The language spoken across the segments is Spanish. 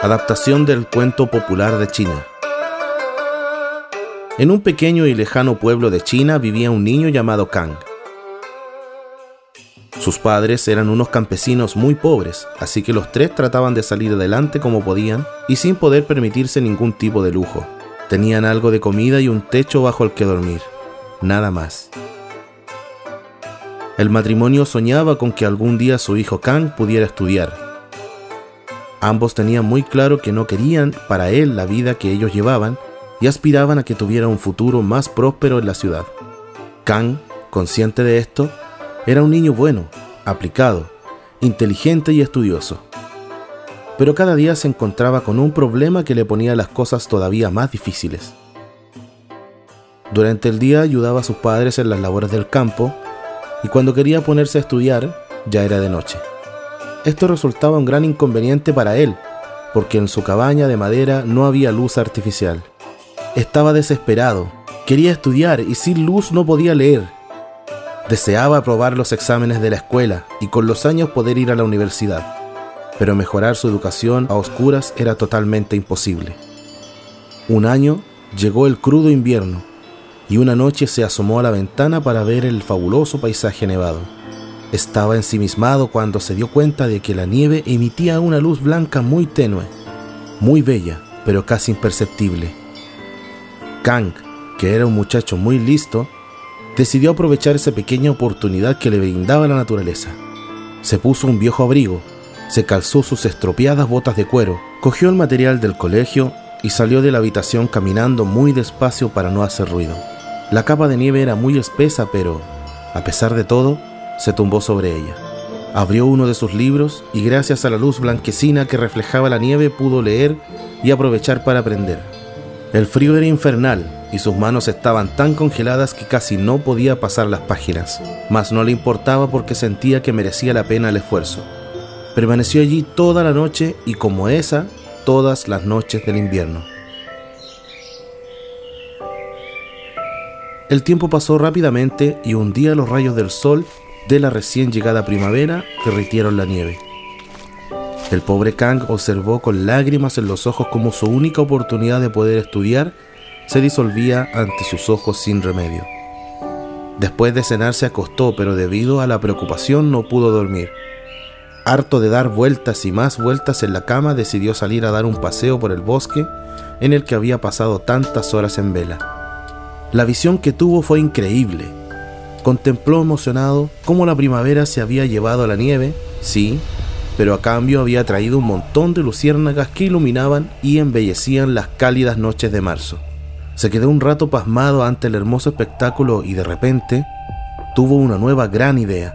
Adaptación del cuento popular de China. En un pequeño y lejano pueblo de China vivía un niño llamado Kang. Sus padres eran unos campesinos muy pobres, así que los tres trataban de salir adelante como podían y sin poder permitirse ningún tipo de lujo. Tenían algo de comida y un techo bajo el que dormir, nada más. El matrimonio soñaba con que algún día su hijo Kang pudiera estudiar Ambos tenían muy claro que no querían para él la vida que ellos llevaban y aspiraban a que tuviera un futuro más próspero en la ciudad. Kang, consciente de esto, era un niño bueno, aplicado, inteligente y estudioso. Pero cada día se encontraba con un problema que le ponía las cosas todavía más difíciles. Durante el día ayudaba a sus padres en las labores del campo y cuando quería ponerse a estudiar ya era de noche. Esto resultaba un gran inconveniente para él, porque en su cabaña de madera no había luz artificial. Estaba desesperado, quería estudiar y sin luz no podía leer. Deseaba aprobar los exámenes de la escuela y con los años poder ir a la universidad, pero mejorar su educación a oscuras era totalmente imposible. Un año llegó el crudo invierno y una noche se asomó a la ventana para ver el fabuloso paisaje nevado. Estaba ensimismado cuando se dio cuenta de que la nieve emitía una luz blanca muy tenue, muy bella, pero casi imperceptible. Kang, que era un muchacho muy listo, decidió aprovechar esa pequeña oportunidad que le brindaba la naturaleza. Se puso un viejo abrigo, se calzó sus estropeadas botas de cuero, cogió el material del colegio y salió de la habitación caminando muy despacio para no hacer ruido. La capa de nieve era muy espesa, pero, a pesar de todo, se tumbó sobre ella. Abrió uno de sus libros y gracias a la luz blanquecina que reflejaba la nieve pudo leer y aprovechar para aprender. El frío era infernal y sus manos estaban tan congeladas que casi no podía pasar las páginas, mas no le importaba porque sentía que merecía la pena el esfuerzo. Permaneció allí toda la noche y como esa, todas las noches del invierno. El tiempo pasó rápidamente y un día los rayos del sol de la recién llegada primavera derritieron la nieve. El pobre Kang observó con lágrimas en los ojos como su única oportunidad de poder estudiar se disolvía ante sus ojos sin remedio. Después de cenar se acostó, pero debido a la preocupación no pudo dormir. Harto de dar vueltas y más vueltas en la cama, decidió salir a dar un paseo por el bosque en el que había pasado tantas horas en vela. La visión que tuvo fue increíble. Contempló emocionado cómo la primavera se había llevado a la nieve, sí, pero a cambio había traído un montón de luciérnagas que iluminaban y embellecían las cálidas noches de marzo. Se quedó un rato pasmado ante el hermoso espectáculo y de repente tuvo una nueva gran idea.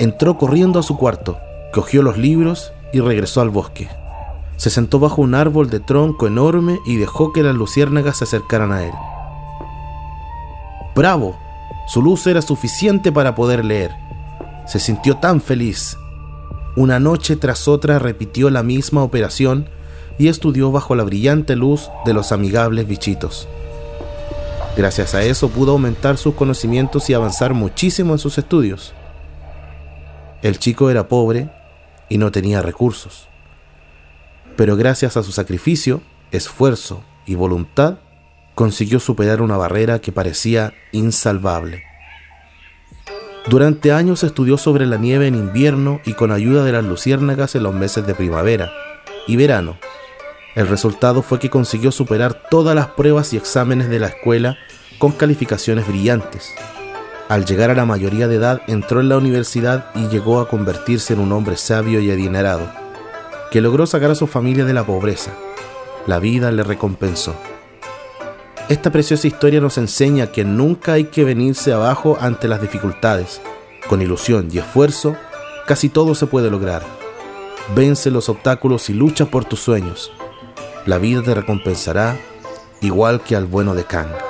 Entró corriendo a su cuarto, cogió los libros y regresó al bosque. Se sentó bajo un árbol de tronco enorme y dejó que las luciérnagas se acercaran a él. ¡Bravo! Su luz era suficiente para poder leer. Se sintió tan feliz. Una noche tras otra repitió la misma operación y estudió bajo la brillante luz de los amigables bichitos. Gracias a eso pudo aumentar sus conocimientos y avanzar muchísimo en sus estudios. El chico era pobre y no tenía recursos. Pero gracias a su sacrificio, esfuerzo y voluntad, consiguió superar una barrera que parecía insalvable. Durante años estudió sobre la nieve en invierno y con ayuda de las luciérnagas en los meses de primavera y verano. El resultado fue que consiguió superar todas las pruebas y exámenes de la escuela con calificaciones brillantes. Al llegar a la mayoría de edad entró en la universidad y llegó a convertirse en un hombre sabio y adinerado, que logró sacar a su familia de la pobreza. La vida le recompensó. Esta preciosa historia nos enseña que nunca hay que venirse abajo ante las dificultades. Con ilusión y esfuerzo, casi todo se puede lograr. Vence los obstáculos y lucha por tus sueños. La vida te recompensará igual que al bueno de Kang.